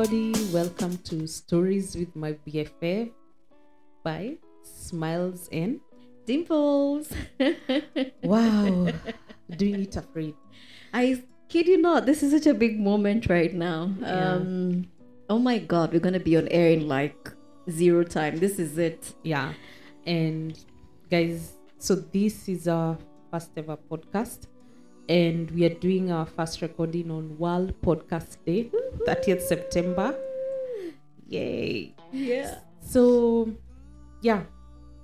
everybody. Welcome to Stories with My BFF by Smiles and Dimples. Wow, doing it afraid. I kid you not, this is such a big moment right now. Yeah. Um, oh my god, we're gonna be on air in like zero time. This is it. Yeah, and guys, so this is our first ever podcast, and we are doing our first recording on World Podcast Day, 30th September. Yay! Yeah. So, yeah,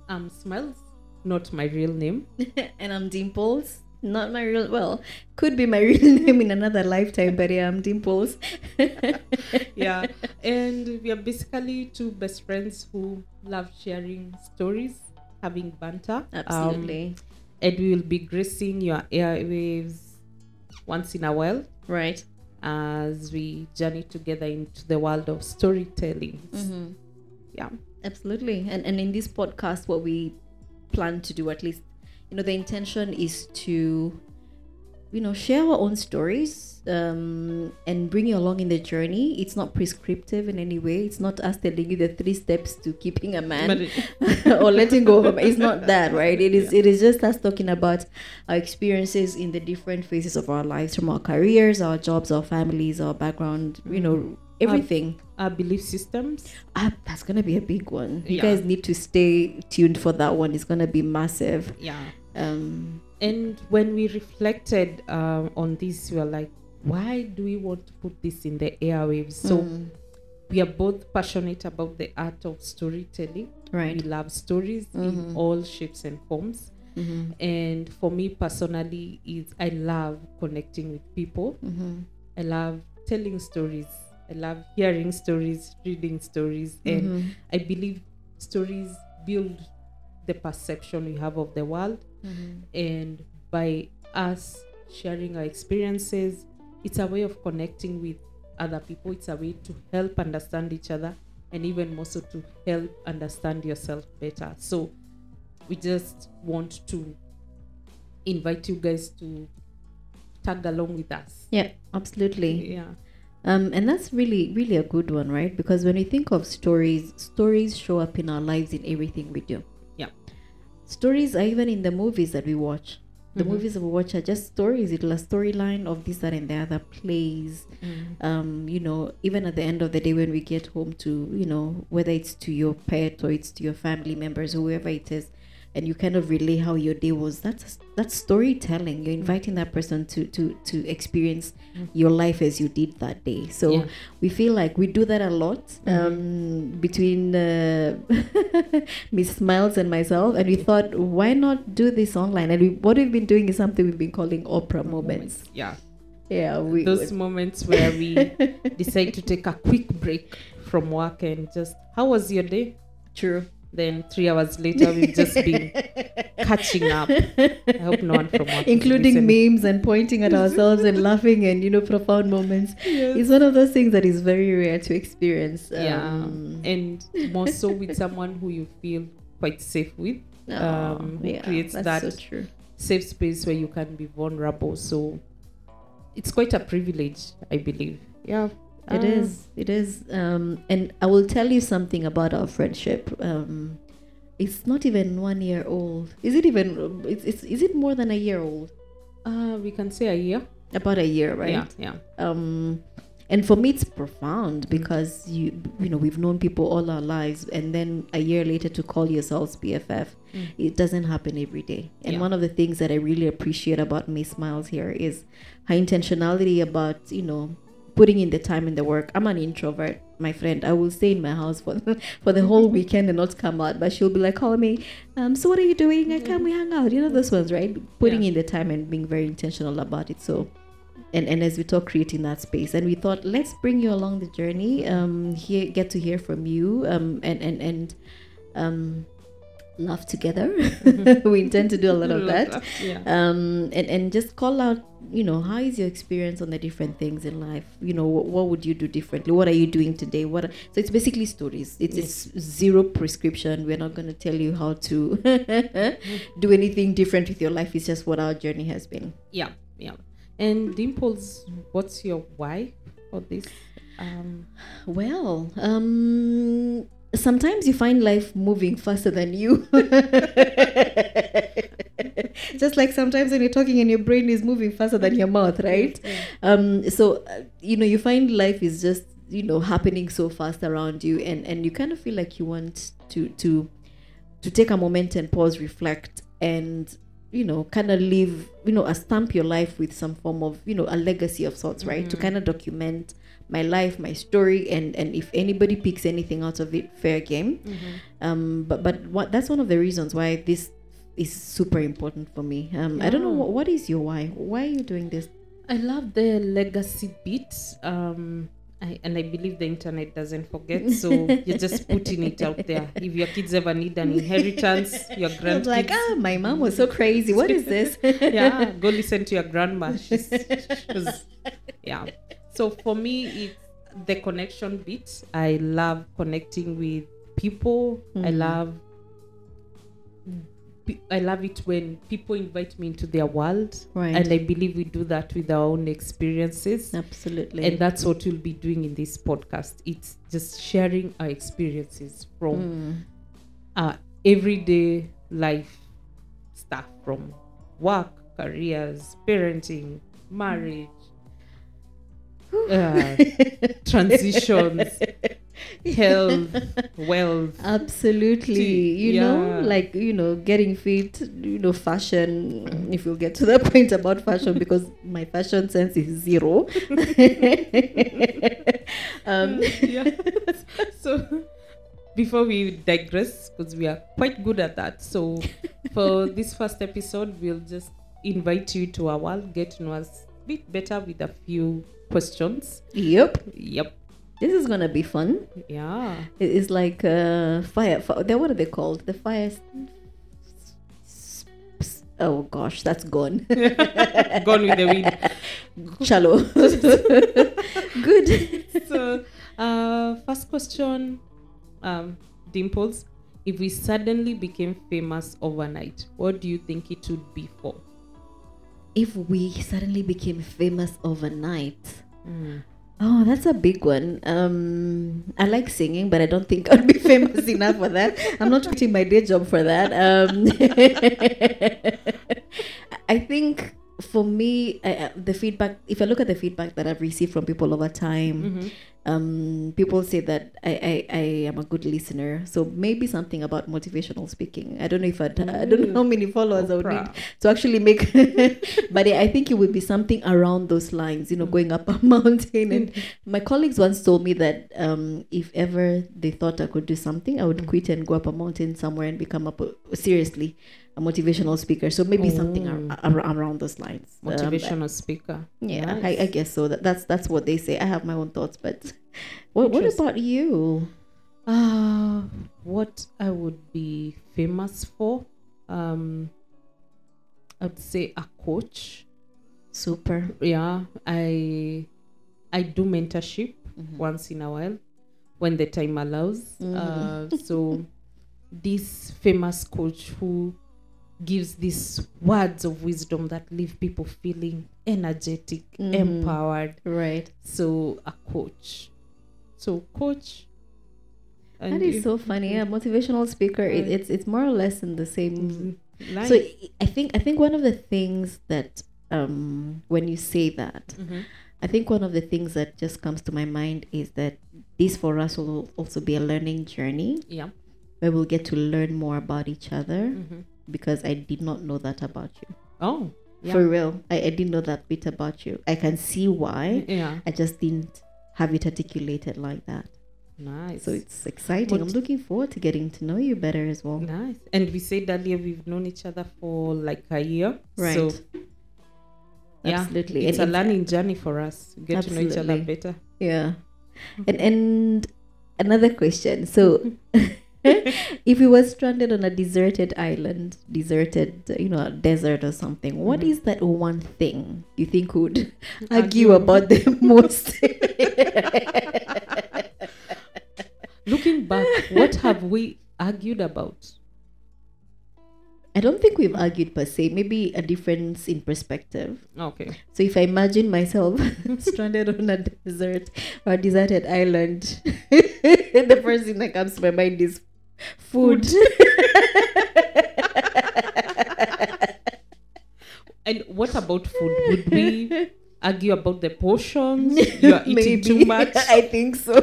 um, Smiles, not my real name. and I'm Dimples. Not my real well, could be my real name in another lifetime, but yeah, I'm Dimples. yeah and we are basically two best friends who love sharing stories having banter Um, Absolutely. And we will be gracing your airwaves once in a while right. as we journey together into the world of storytelling Mm-hmm. yeah Absolutely. And and in this podcast what we plan to do at least you know the intention is to you know share our own stories um, and bring you along in the journey. It's not prescriptive in any way. It's not us telling you the three steps to keeping a man or letting go of a man. It's not that, right? It is it is just us talking about our experiences in the different phases of our lives from our careers, our jobs, our families, our background, you know, everything. our belief systems Ah, that's gonna be a big one. You Yeah. guys need to stay tuned for that one. It's gonna be massive. yeah Um, and when we reflected um, on this we were like why do we want to put this in the airwaves so mm, we are both passionate about the art of storytelling right. we love stories in Mhm. all shapes and forms Mm-hmm. and for me personally is i love connecting with people Mm-hmm. i love telling stories i love hearing stories reading stories and Mm-hmm. i believe stories build the perception we have of the world Mm-hmm. and by us sharing our experiences it's a way of connecting with other people it's a way to help understand each other and even more so to help understand yourself better so we just want to invite you guys to tag along with us Yeah, absolutely. yeah Um, and that's really, really a good one, right? Because when we think of stories, stories show up in our lives in everything we do. Yeah. Stories are even in the movies that we watch. The Mhm. movies that we watch are just stories. It's a storyline of this, that, and the other plays. um, you know, even at the end of the day when we get home to, you know, whether it's to your pet or it's to your family members, whoever it is, and you kind of relay how your day was, that's that's storytelling. You're inviting that person to to to experience Mm. your life as you did that day. So Yeah. we feel like we do that a lot Mhm. um, between uh, Miss Smiles and myself, and we thought, why not do this online? And we, what we've been doing is something we've been calling Oprah moments. yeah Yeah, we those moments where we decide to take a quick break from work and just how was your day true. Then three hours later we've just been catching up. I hope no one from work including memes and pointing at ourselves and laughing and you know profound moments. It's one of those things that is very rare to experience yeah. um, and more so with someone who you feel quite safe with aw, um, yeah, creates that so true. safe space where you can be vulnerable. So it's quite a privilege i believe. Yeah It Uh, is. It is. Um, and I will tell you something about our friendship. Um, it's not even one year old. Is it even? It's, it's. Is it more than a year old? uh we can say a year About a year, right? yeah yeah um and for me it's profound because you you know we've known people all our lives and then a year later to call yourselves bff Mm. it doesn't happen every day and Yeah. one of the things that i really appreciate about miss smiles here is her intentionality about you know putting in the time and the work. I'm an introvert my friend. I will stay in my house for for the whole weekend and not come out. But she'll be like call me. Um so what are you doing? I can we hang out. You know those ones right? Putting Yeah. in the time and being very intentional about it. So and and as we talk creating that space. And we thought let's bring you along the journey. Um hear get to hear from you. Um and and and um laugh together. We intend to do a lot of that. yeah. Um and and just call out you know how is your experience on the different things in life? You know what, what would you do differently? What are you doing today? What are, so it's basically stories. It's, it's zero prescription. We're not going to tell you how to do anything different with your life. It's just what our journey has been. Yeah yeah. And dimples what's your why for this? Um, Well, um, sometimes you find life moving faster than you. Just like sometimes when you're talking and your brain is moving faster than your mouth, right? Um, so uh, you know you find life is just you know happening so fast around you, and and you kind of feel like you want to to to take a moment and pause, reflect, and you know kind of leave you know a stamp your life with some form of you know a legacy of sorts, right? To kind of document my life, my story, and and if anybody picks anything out of it, fair game. Um, but but what that's one of the reasons why this is super important for me. Um, I don't know what, what is your why. Why are you doing this? I love the legacy bit. Um, I, and I believe the internet doesn't forget. So you're just putting it out there. If your kids ever need an inheritance, your I'm grandkids. like, ah, my mom was so crazy. What is this? yeah, go listen to your grandma. She's, she's- yeah. So for me, it's the connection bit. I love connecting with people. I Mhm. love. I love it when people invite me into their world, Right. and I believe we do that with our own experiences. Absolutely. And that's what we'll be doing in this podcast. It's just sharing our experiences from Mm. our everyday life stuff from work, careers, parenting, marriage, uh, transitions, health, wealth. Absolutely. See, You know, like, you know, getting fit, you know, fashion, if you'll get to that point about fashion, because my fashion sense is zero. um, yeah. so before we digress, because we are quite good at that. So for this first episode, we'll just invite you to our world, get to know us a bit better with a few questions. yep. Yep. This is to be fun. Yeah. It is like uh, fire. what are they called? The fire. Oh gosh, that's gone. Gone with the wind. Shallow. Good. so uh first question um dimples if we suddenly became famous overnight what do you think it would be for If we suddenly became famous overnight. Oh, that's a big one. Um, I like singing, but I don't think I'd be famous enough for that. I'm not quitting my day job for that. Um, I think for me, I, uh, the feedback. If I look at the feedback that I've received from people over time, Mhm. Um, people say that I, I, I am a good listener. So maybe something about motivational speaking. I don't know if I'd, I don't know how many followers I would need to actually make but I think it would be something around those lines, you know, going up a mountain. And my colleagues once told me that um, if ever they thought I could do something, I would quit and go up a mountain somewhere and become a, seriously a motivational speaker. So maybe something Oh. ar- ar- around those lines. Um, motivational speaker yeah, Nice. I, I guess so. That, that's that's what they say. I have my own thoughts, but what, what about you? uh what i would be famous for um i'd say a coach Super. yeah i i do mentorship Mhm. once in a while when the time allows. Mhm. Uh, so, this famous coach who gives these words of wisdom that leave people feeling energetic, Mhm. empowered. Right. So, a coach. So, coach. That is if- so funny. Yeah, motivational speaker. It, it's it's more or less in the same Mhm. Line. So I- think I think one of the things that um, when you say that, Mhm. I think one of the things that just comes to my mind is that this for us will also be a learning journey Yeah. where we'll get to learn more about each other Mhm. because I did not know that about you. Oh. Yeah. For real, I, I didn't know that bit about you. I can see why. yeah. I just didn't have it articulated like that. Nice. So it's exciting. I'm looking forward to getting to know you better as well. Nice. And we said earlier we've known each other for like a year. Right. So yeah, Absolutely. it's And a learning journey for us. Get to know each other better. Yeah. And and another question. So if we were stranded on a deserted island, deserted, you know, a desert or something, what Mhm. is that one thing you think would Argue. argue about the most? Looking back, what have we argued about? I don't think we've argued per se. Maybe a difference in perspective. Okay. So if I imagine myself stranded on a desert or a deserted island, the first thing that comes to my mind is food. And what about food? Would we argue about the portions? You are eating Maybe. too much. I think so.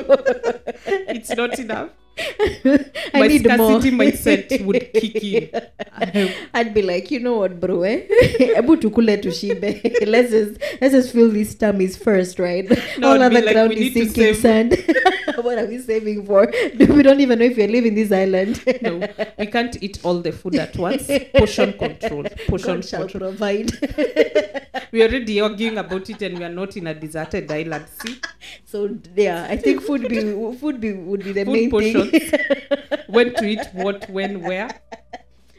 it's not enough. I My need scarcity more. mindset would kick in. I'd be like, you know what, bro? Eh? Ebu tukule tushibe. let's just let's just fill these tummies first, right? No, All other like, ground is sinking sand. what are we saving for? We don't even know if we're leaving this island. no, we can't eat all the food at once. Portion control. Portion God shall control. provide. We're already arguing about it, and we are not in a deserted island. See, so yeah, I think food be food be would be the Food main portions. thing. When to eat what, when, where.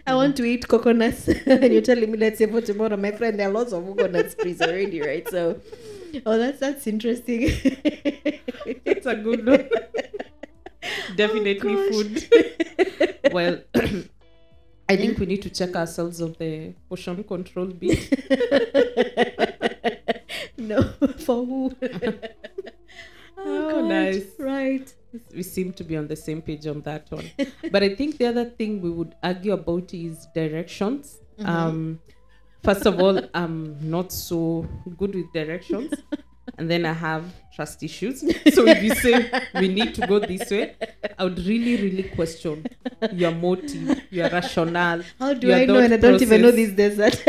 I want to eat coconuts, and you're telling me let's say for tomorrow, my friend. There are lots of coconuts trees already, right? So, oh, that's that's interesting. It's a good one. Definitely Oh, food. well, I think we need to check ourselves on the portion control bit. no, for who? Oh, oh God. nice. Right. We seem to be on the same page on that one. But I think the other thing we would argue about is directions. Um, first of all, I'm not so good with directions. And then I have trust issues. So if you say we need to go this way, I would really, really question your motive, your rationale. How do I know? And I don't even know this desert.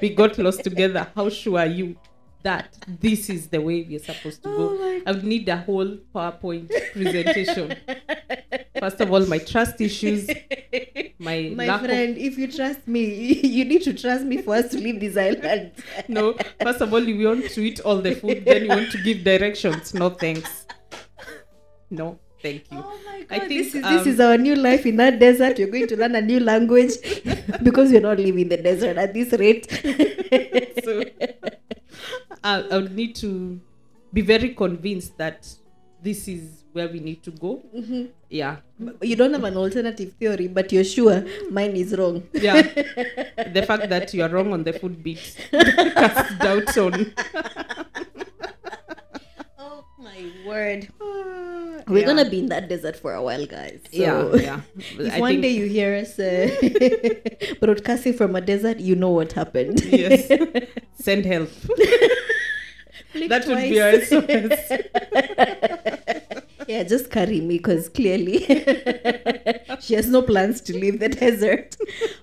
We got lost together. How sure are you that this is the way we're supposed to Oh go? my I would need a whole PowerPoint presentation. First of all, my trust issues, my, My friend, if you trust me, you need to trust me for us to leave this island. no. First of all, you want to eat all the food, then you want to give directions. No thanks. No, thank you. Oh my God, I think, this is um, this is our new life in that desert. You're going to learn a new language because you're not living the desert at this rate. so I, I would need to be very convinced that this is where we need to go. Yeah, you don't have an alternative theory, but you're sure mine is wrong. yeah. the fact that you are wrong on the food bit casts doubts on. Oh my word. We're Yeah. gonna be in that desert for a while, guys. So yeah, yeah. If I one think- day you hear us uh, broadcasting from a desert, you know what happened. yes, send help. That would be twice. our SOS. yeah, just carry me because clearly she has no plans to leave the desert.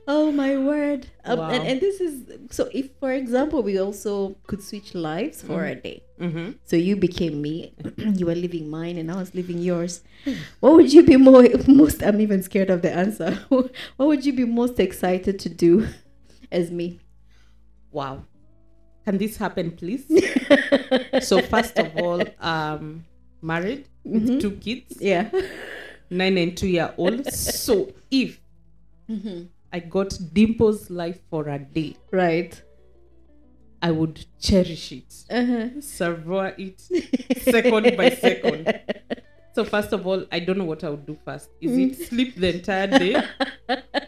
Oh my word! Um, Wow. and, and this is so. If, for example, we also could switch lives for a day. hmm So you became me, you were living mine, and I was living yours. What would you be more most? I'm even scared of the answer. What would you be most excited to do as me? Wow. Can this happen, please? so first of all, um, married with Mhm. two kids, Yeah. nine and two year old. So if I got Dimple's life for a day, Right. I would cherish it, Uh-huh. savor it second by second. So first of all, I don't know what I would do first. Is it sleep the entire day?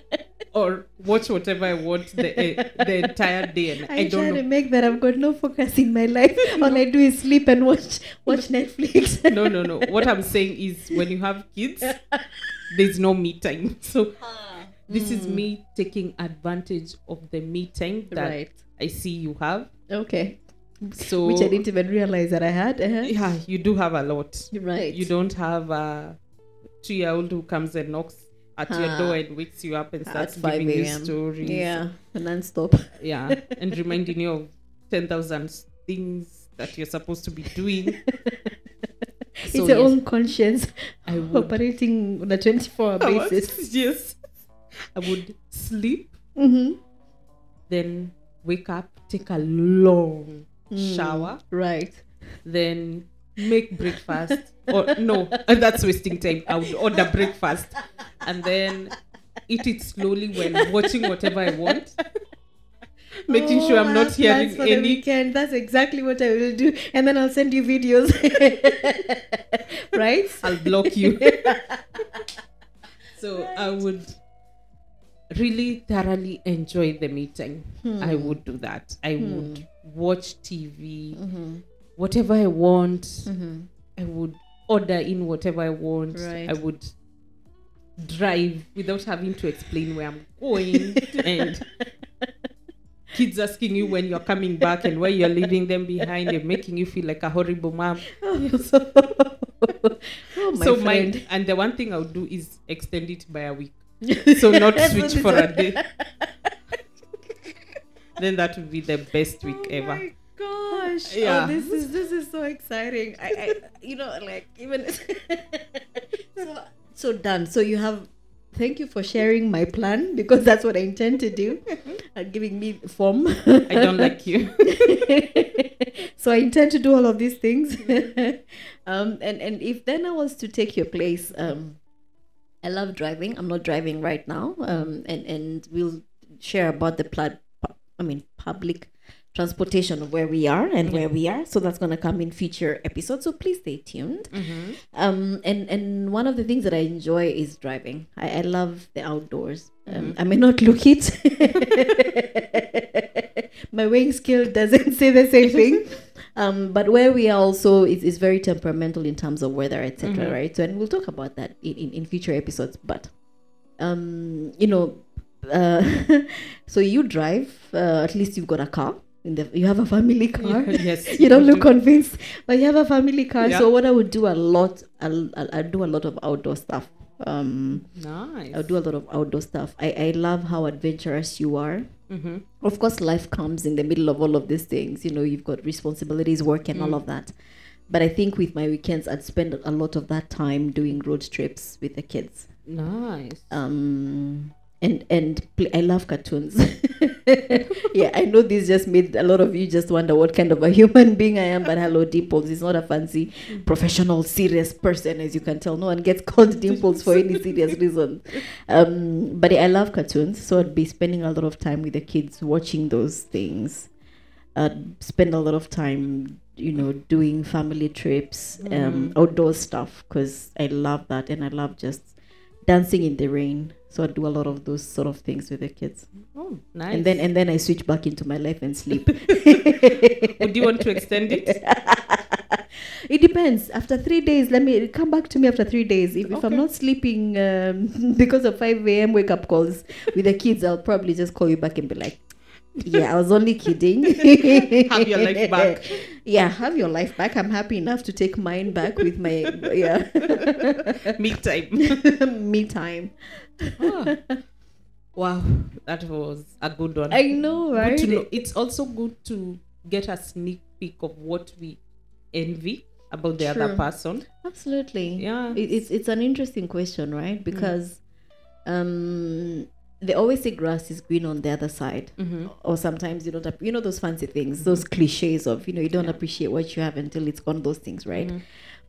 Or watch whatever I want the eh, the entire day, and I, I, try don't to make that I've got no focus in my life. All I do is sleep and watch watch Netflix. No, no, no. What I'm saying is, when you have kids, there's no me time. So this is me taking advantage of the me time that Right. I see you have. Okay. So Which I didn't even realize that I had. Uh-huh. yeah, you do have a lot. Right. You don't have a two-year-old who comes and knocks at your Ah. door and wakes you up and starts giving you stories. Yeah. Non-stop. yeah, and reminding you of ten thousand things that you're supposed to be doing. it's your yes, own conscience I would. operating on a 24 hour I would- basis. yes, I would sleep, Mm-hmm. then wake up, take a long Mm. shower, Right. then make breakfast. or no, that's wasting time. I would order breakfast and then eat it slowly when watching whatever I want. Making sure Oh, I'm not hearing for the any. weekend. That's exactly what I will do, and then I'll send you videos. right? I'll block you. so I would really thoroughly enjoy the meeting. time, I Hmm. would do that. I would watch TV, Mm-hmm. whatever I want. Mm-hmm. I would order in whatever I want. Right. I would drive without having to explain where I'm going and kids asking you when you're coming back and why you're leaving them behind and making you feel like a horrible mom. oh, my so friend. my and the one thing I would do is extend it by a week. So not switch for a day. then that would be the best week oh ever. my gosh! Oh, yeah. Oh, this is this is so exciting. I, I you know, like even so so done. So you have. Thank you for sharing my plan because that's what I intend to do. And giving me form. I don't like you. so I intend to do all of these things. um, and and if then I was to take your place, um, I love driving. I'm not driving right now. Um, and and we'll share about the plat. I mean, public transportation of where we are and where we are. So that's gonna come in future episodes. So please stay tuned. Mhm. Um, and and one of the things that I enjoy is driving. I, I love the outdoors. Um, I may not look it. My weighing skill doesn't say the same thing. Um, but where we are also is, is very temperamental in terms of weather, etc. Mhm. Right. So and we'll talk about that in, in, in future episodes. But um, you know, uh, so you drive. Uh, at least you've got a car. The you have a family car yes. you don't I look do. convinced but you have a family car Yeah. so what i would do a lot I'll, I'll, I'll do a lot of outdoor stuff um Nice. i'll do a lot of outdoor stuff i i love how adventurous you are Mhm. of course life comes in the middle of all of these things you know you've got responsibilities work and all Mm. of that but i think with my weekends i'd spend a lot of that time doing road trips with the kids Nice. um and and i love cartoons yeah i know this just made a lot of you just wonder what kind of a human being i am but hello dimples is not a fancy professional serious person as you can tell. No one gets called dimples for any serious reason. Um but i love cartoons so i'd be spending a lot of time with the kids watching those things. I'd spend a lot of time you know doing family trips um Mhm. outdoor stuff because i love that and i love just dancing in the rain so i do a lot of those sort of things with the kids. Oh, nice. and then and then i switch back into my life and sleep. Would you want to extend it? it depends. After three days let me come back to me after three days. If, if i'm not sleeping um, because of 5 a.m wake up calls with the kids i'll probably just call you back and be like yeah i was only kidding. Have your life back. yeah have your life back. I'm happy enough to take mine back with my yeah. Me time. me time Ah. Wow, that was a good one. i know right know. It's also good to get a sneak peek of what we envy about the other person. absolutely Yeah. it, it's it's an interesting question right because um they always say grass is green on the other side Mm-hmm. or sometimes you don't you know those fancy things those cliches of you know you don't Yeah. appreciate what you have until it's gone those things right Mhm.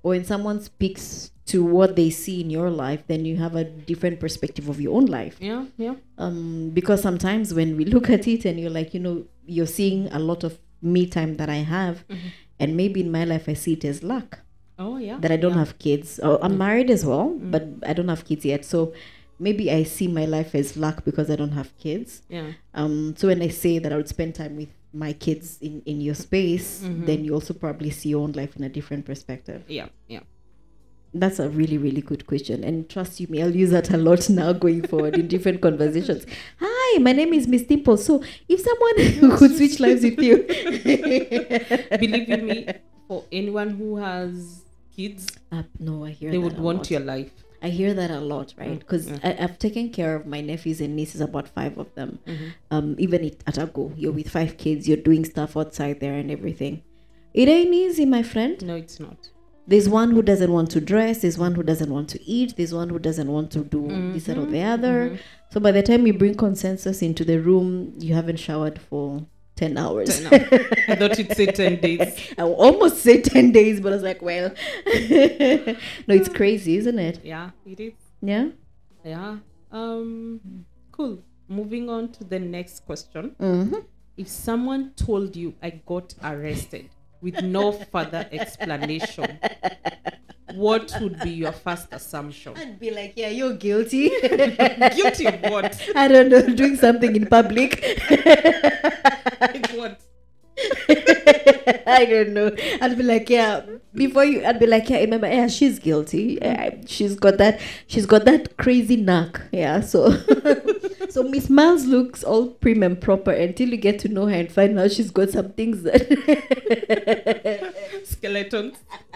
Or when someone speaks to what they see in your life then you have a different perspective of your own life Yeah, yeah. um because sometimes when we look at it and you're like you know you're seeing a lot of me time that i have Mhm. and maybe in my life i see it as luck Oh, yeah. that I don't yeah. have kids. Oh, I'm Mm. married as well, Mm. but I don't have kids yet. So maybe I see my life as luck because I don't have kids. Yeah. Um, so when I say that I would spend time with my kids in, in your space, Mhm. then you also probably see your own life in a different perspective. Yeah, yeah. That's a really, really good question. And trust you me, I'll use that a lot now going forward in different conversations. Hi, my name is Miss Dimple. So if someone could switch lives with you. Believe in me, for anyone who has kids, Uh, no, I hear they would want lot. your life. I hear that a lot, right? Because mm. I've taken care of my nephews and nieces, about five of them. Mhm. Um, even at a go, you're with five kids, you're doing stuff outside there and everything. It ain't easy, my friend. No, it's not. There's one who doesn't want to dress, there's one who doesn't want to eat, there's one who doesn't want to do this or the other. mhm. So by the time you bring consensus into the room, you haven't showered for 10 hours. Ten hours. I thought you'd say 10 days. I almost say 10 days, but I was like, well, no, it's crazy, isn't it? Yeah, it is. Yeah. Yeah. Um, cool. Moving on to the next question. Mm-hmm. If someone told you I got arrested with no further explanation, what would be your first assumption? I'd be like, yeah, you're guilty. Guilty of what? I don't know, doing something in public. Like what? I don't know. I'd be like, yeah. Before you, I'd be like, yeah. Remember, yeah, she's guilty. Yeah, she's got that. She's got that crazy knack. Yeah. So, so Miss Smiles looks all prim and proper until you get to know her and find out she's got some things that. Skeletons.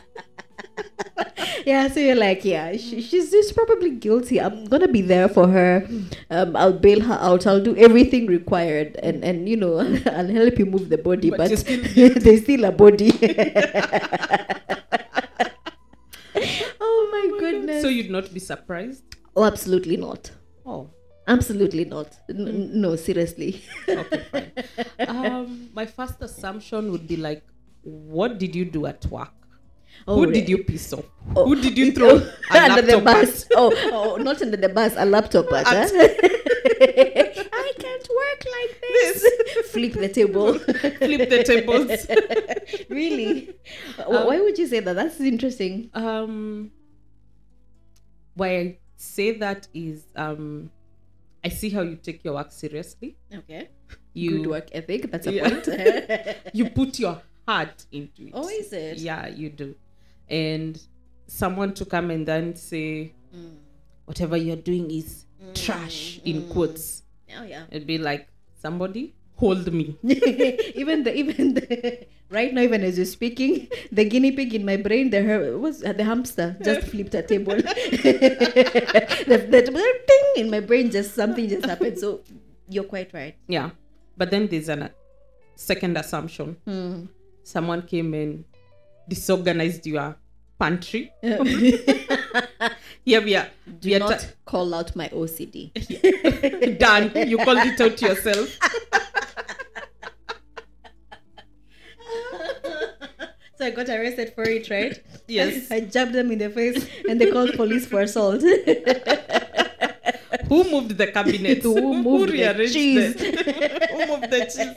yeah. So you're like, yeah, she, she's she's probably guilty. I'm gonna be there for her. Um, I'll bail her out. I'll do everything required, and and you know, I'll help you move the body, But but, still there's still a body. oh my goodness. So you'd not be surprised? oh, absolutely not. Oh, Absolutely not. N- n- no, seriously. okay, fine. um, my first assumption would be like, what did you do at work? Oh, Who did you piss off? Oh, Who did you throw oh, a under the bus? Oh, oh, not under the bus, a laptop at. Huh? I can't work like this. Flip the table. Flip the tables. really? Um, Why would you say that? That's interesting. Um, why I say that is um, I see how you take your work seriously. Okay. You Good work ethic. That's a Yeah. point. you put your heart into it. oh, is it? Yeah, you do. And someone to come and then say Mm. whatever you're doing is trash in quotes. Oh yeah. It'd be like somebody hold me. even the even the right now even as you're speaking the guinea pig in my brain the her was the hamster just flipped a table the, the, thing in my brain just something just happened so you're quite right Yeah. But then there's a second assumption. Hmm. Someone came and disorganized your pantry. do Here we are. we are not call out my ocd ta- done. You called it out yourself. so i got arrested for it right Yes. i jabbed them in the face and they called police for assault Who moved the cabinet? Who moved the rearranged cheese? The, who moved the cheese?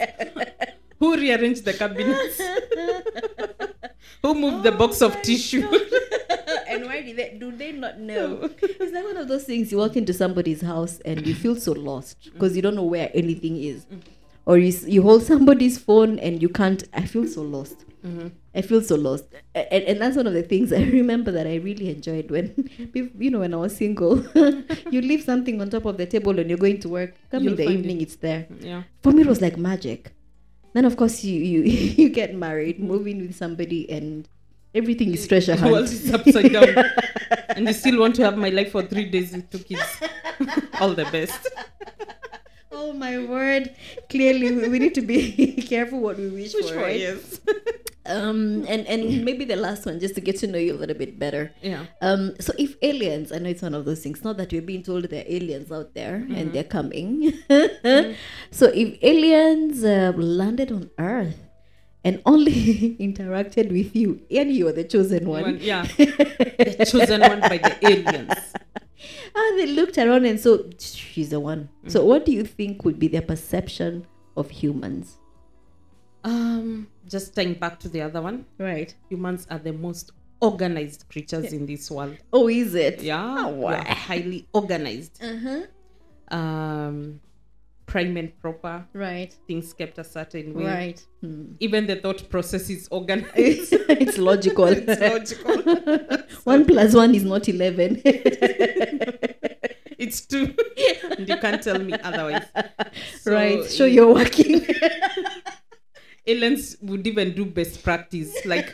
Who rearranged the cabinets? Who moved the box of oh tissue? and why did they do they not know? It's like one of those things you walk into somebody's house and you feel so lost mm. because you don't know where anything is. Or you, you hold somebody's phone and you can't. I feel so lost. Mm-hmm. I feel so lost. And, and that's one of the things I remember that I really enjoyed when, you know, when I was single. you leave something on top of the table and you're going to work. Come You'll in the find evening, it's there. yeah. For me, it was like magic. Then, of course, you you, you get married, move in with somebody, and everything is treasure The world hunt. is upside down. and you still want to have my life for three days with two kids. All the best. Oh my word! Clearly, we, we need to be careful what we wish, for, right? Yes. Um, and and maybe the last one, just to get to know you a little bit better. Yeah. Um, so if aliens, I know it's one of those things. Not that we're being told there are aliens out there and they're coming. So if aliens uh, landed on Earth and only interacted with you, and you're the chosen one, One- yeah. The chosen one by the aliens. Ah, they looked around and so she's the one. So what do you think would be their perception of humans? Um, just tying back to the other one, Right. humans are the most organized creatures in this world. Oh, is it? Yeah, Oh, wow. highly organized. Uh-huh. Um, prime and proper. Right. Things kept a certain way. Right. Hmm. Even the thought process is organized. It's, it's logical. it's logical. one plus one is not eleven. it's two. and you can't tell me otherwise. So right. Show you're working. aliens would even do best practice. Like,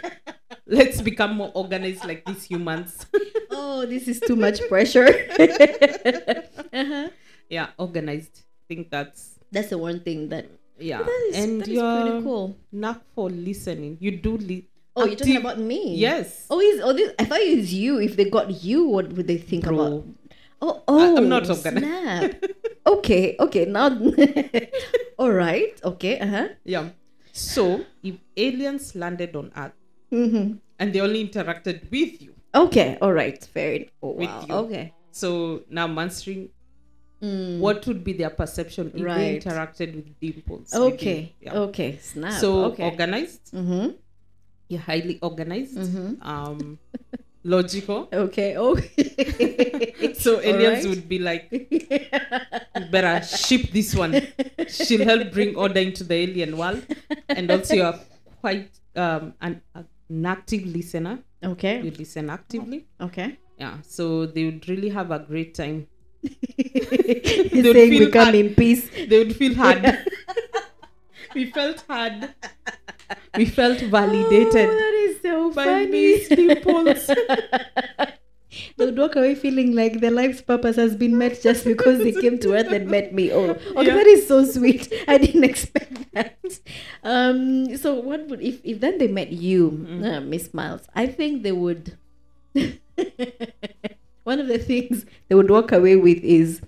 let's become more organized like these humans. oh, this is too much pressure. uh-huh. yeah, organized. I think that's That's the one thing that. yeah. That is, and that is your pretty cool. knack for listening. You do li- Oh, you're talking active- about me? Yes. Oh, is oh this? I thought it was you. If they got you, what would they think Bro. about? Oh, oh, I'm not organized. Snap. okay, okay. Now, all right. Okay. Uh huh. Yeah. So if aliens landed on Earth Mm-hmm. and they only interacted with you, Okay. All right. Fair. Oh, With wow. you. Okay. so now answering Mm. what would be their perception if they interacted with dimples? Okay. Yeah. Okay. Snap. So okay. organized. Mm-hmm. You're highly organized. Mhm. Um, logical. Okay. Okay. So aliens Alright. would be like, "You better ship this one. She'll help bring order into the alien world. And also, you're quite um, an, an active listener. okay. You listen actively. Okay. Yeah. So they would really have a great time. He's They'd saying we feel come hard. in peace. They would feel hard. we felt hard. We felt validated Oh, that is so by funny. these peoples. they would walk away feeling like their life's purpose has been met just because they came to earth and met me. Oh, okay, Yeah. that is so sweet. I didn't expect that. Um, so what would if if then they met you, Mm. uh, Miss Smiles? I think they would. One of the things they would walk away with is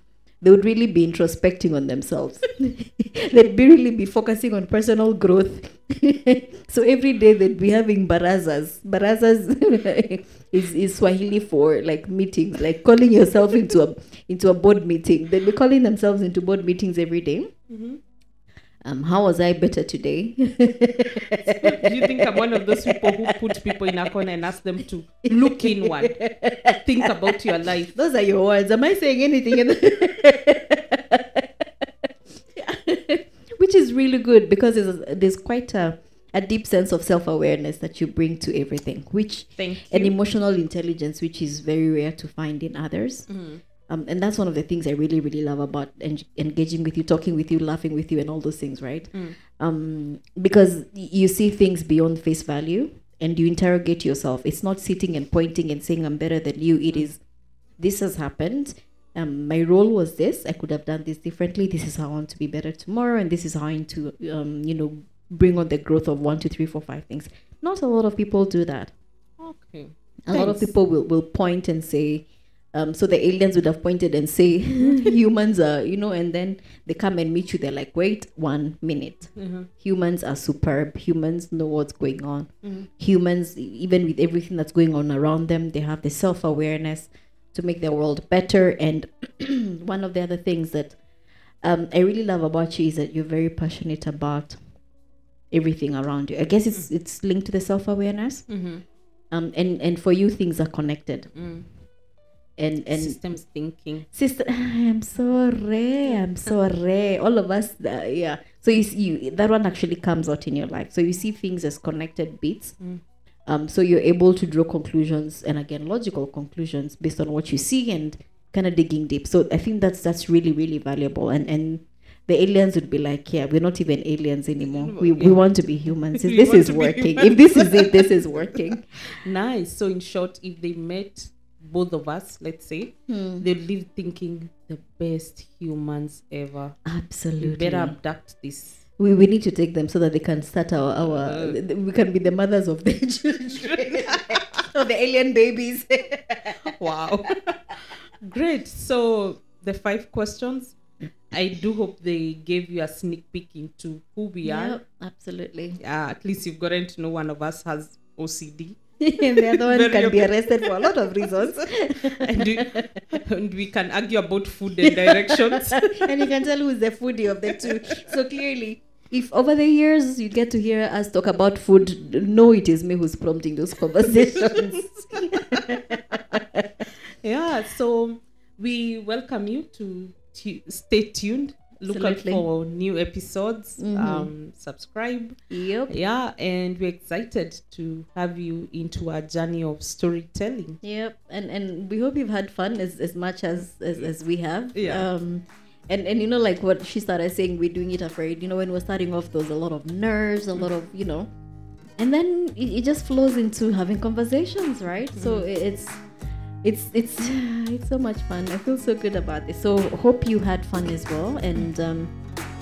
they would really be introspecting on themselves. they'd be really be focusing on personal growth. so every day they'd be having barazas. Barazas is, is Swahili for like meetings, like calling yourself into a into a board meeting. They'd be calling themselves into board meetings every day. Mhm. Um, how was I better today? Do you think I'm one of those people who put people in a corner and ask them to look inward, think about your life? Those are your words. Am I saying anything? in Which is really good because there's, there's quite a, a deep sense of self awareness that you bring to everything, which an emotional intelligence, which is very rare to find in others. Mhm. Um, and that's one of the things I really, really love about en- engaging with you, talking with you, laughing with you, and all those things, right? Mm. Um, because you see things beyond face value and you interrogate yourself. It's not sitting and pointing and saying, I'm better than you. It is, this has happened. Um, my role was this. I could have done this differently. This is how I want to be better tomorrow. And this is how I want to, um, you know, bring on the growth of one, two, three, four, five things. Not a lot of people do that Okay. a lot of people will, will point and say um, so the aliens would have pointed and say humans are you know and then they come and meet you. They're like wait one minute. Mhm. humans are superb. Humans know what's going on. Mhm. humans even with everything that's going on around them they have the self-awareness to make their world better. And one of the other things that um, i really love about you is that you're very passionate about everything around you. I guess it's it's linked to the self-awareness. Mhm. um, and and for you things are connected. Mm. And and Systems thinking. sister i'm sorry i'm sorry all of us uh, yeah. So you see you, that one actually comes out in your life. So you see things as connected bits. Mm. um so you're able to draw conclusions and again logical conclusions based on what you see and kind of digging deep. So i think that's that's really really valuable. And and the aliens would be like yeah we're not even aliens anymore. We, we want to be humans. If this is working if this is it this is working. Nice. So in short, if they met both of us, let's say, they live thinking the best humans ever. We absolutely better abduct this. we, we need to take them so that they can start our, our Uh. we can be the mothers of the children of the alien babies Wow. Great. So the five questions. I do hope they gave you a sneak peek into who we are. Absolutely Yeah, at least you've gotten to know one of us has OCD. And the other one can be arrested for a lot of reasons and, we, and we can argue about food and directions. and you can tell who's the foodie of the two so clearly if over the years you get to hear us talk about food know it is me who's prompting those conversations yeah, so we welcome you to tu- stay tuned. Look Absolutely. out for new episodes. Mhm. Um, subscribe. yep Yeah, and we're excited to have you into our journey of storytelling. Yep, and and we hope you've had fun as, as much as, as as we have. Yeah. Um, and and you know like what she started saying, we're doing it afraid. You know when we're starting off, there's a lot of nerves, a lot of you know, and then it, it just flows into having conversations, right? So Mm. it- it's. It's it's it's so much fun. I feel so good about this. So hope you had fun as well, and um,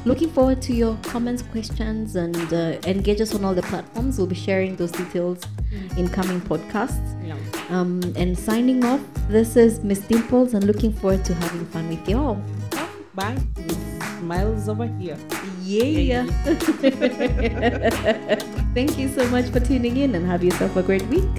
looking forward to your comments, questions, and uh, engage us on all the platforms. We'll be sharing those details in coming podcasts. Yeah. Um, and signing off, this is Miss Dimples and looking forward to having fun with you all. Bye. Smiles over here. Yeah. Thank you so much for tuning in and have yourself a great week.